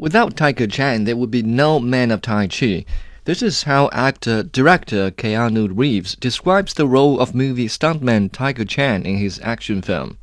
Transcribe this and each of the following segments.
Without Tiger Chen, there would be no man of Tai Chi. This is how actor director Keanu Reeves describes the role of movie stuntman Tiger Chen in his action film.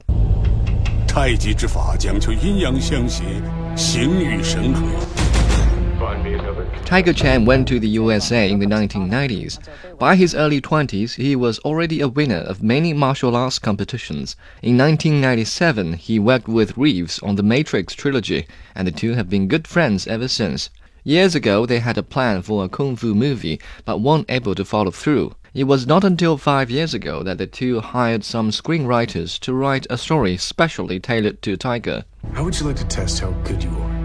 Tiger Chen went to the USA in the 1990s. By his early 20s, he was already a winner of many martial arts competitions. In 1997, he worked with Reeves on the Matrix trilogy, and the two have been good friends ever since. Years ago, they had a plan for a kung fu movie, but weren't able to follow through. It was not until five years ago that the two hired some screenwriters to write a story specially tailored to Tiger. How would you like to test how good you are, or could become?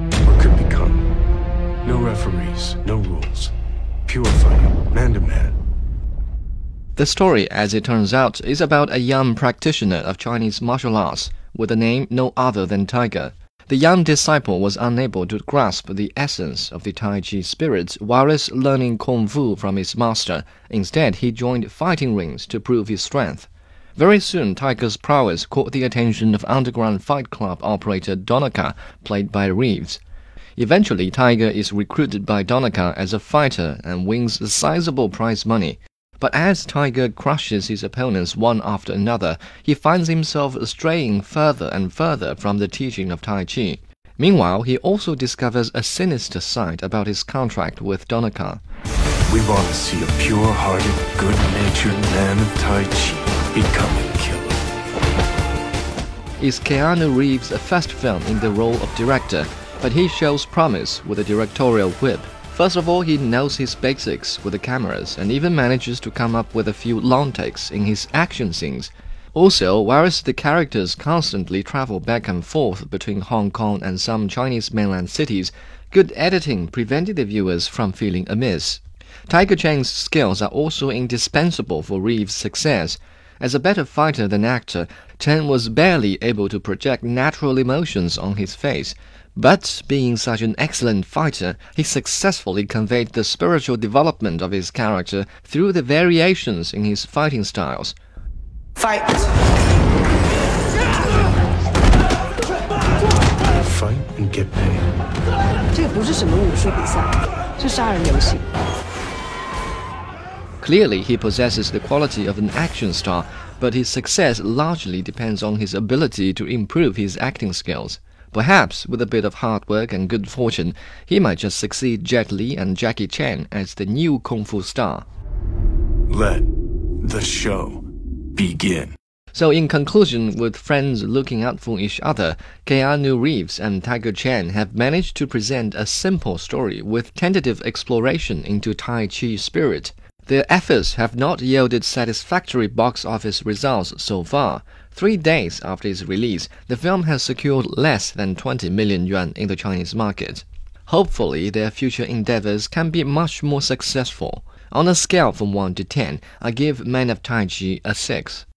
No referees, no rules. Pure fighting, man to man. The story, as it turns out, is about a young practitioner of Chinese martial arts with a name no other than Tiger. The young disciple was unable to grasp the essence of the Tai Chi spirit whilst learning Kung Fu from his master. Instead, he joined fighting rings to prove his strength. Very soon, Tiger's prowess caught the attention of underground fight club operator Donaka, played by Reeves. Eventually, Tiger is recruited by Donaka as a fighter and wins a sizable prize money. But as Tiger crushes his opponents one after another, he finds himself straying further and further from the teaching of Tai Chi. Meanwhile, he also discovers a sinister side about his contract with Donaka. We want to see a pure-hearted, good-natured man of Tai Chi become a killer. It's Keanu Reeves' a first film in the role of director, but he shows promise with a directorial whip. First of all, he knows his basics with the cameras and even manages to come up with a few long takes in his action scenes. Also, whereas the characters constantly travel back and forth between Hong Kong and some Chinese mainland cities, good editing prevented the viewers from feeling amiss. Tiger Chen's skills are also indispensable for Reeves' success. As a better fighter than actor, Chen was barely able to project natural emotions on his face. But being such an excellent fighter, he successfully conveyed the spiritual development of his character through the variations in his fighting styles. Fight! Fight and get paid. 这不是什么武术比赛，是杀人游戏。 Clearly, he possesses the quality of an action star, but his success largely depends on his ability to improve his acting skills. Perhaps, with a bit of hard work and good fortune, he might just succeed Jet Li and Jackie Chan as the new Kung Fu star. Let the show begin. So, in conclusion, with friends looking out for each other, Keanu Reeves and Tiger Chen have managed to present a simple story with tentative exploration into Tai Chi spirit. Their efforts have not yielded satisfactory box office results so far. Three days after its release, the film has secured less than 20 million yuan in the Chinese market. Hopefully, their future endeavors can be much more successful. On a scale from 1 to 10, I give Man of Tai Chi a 6.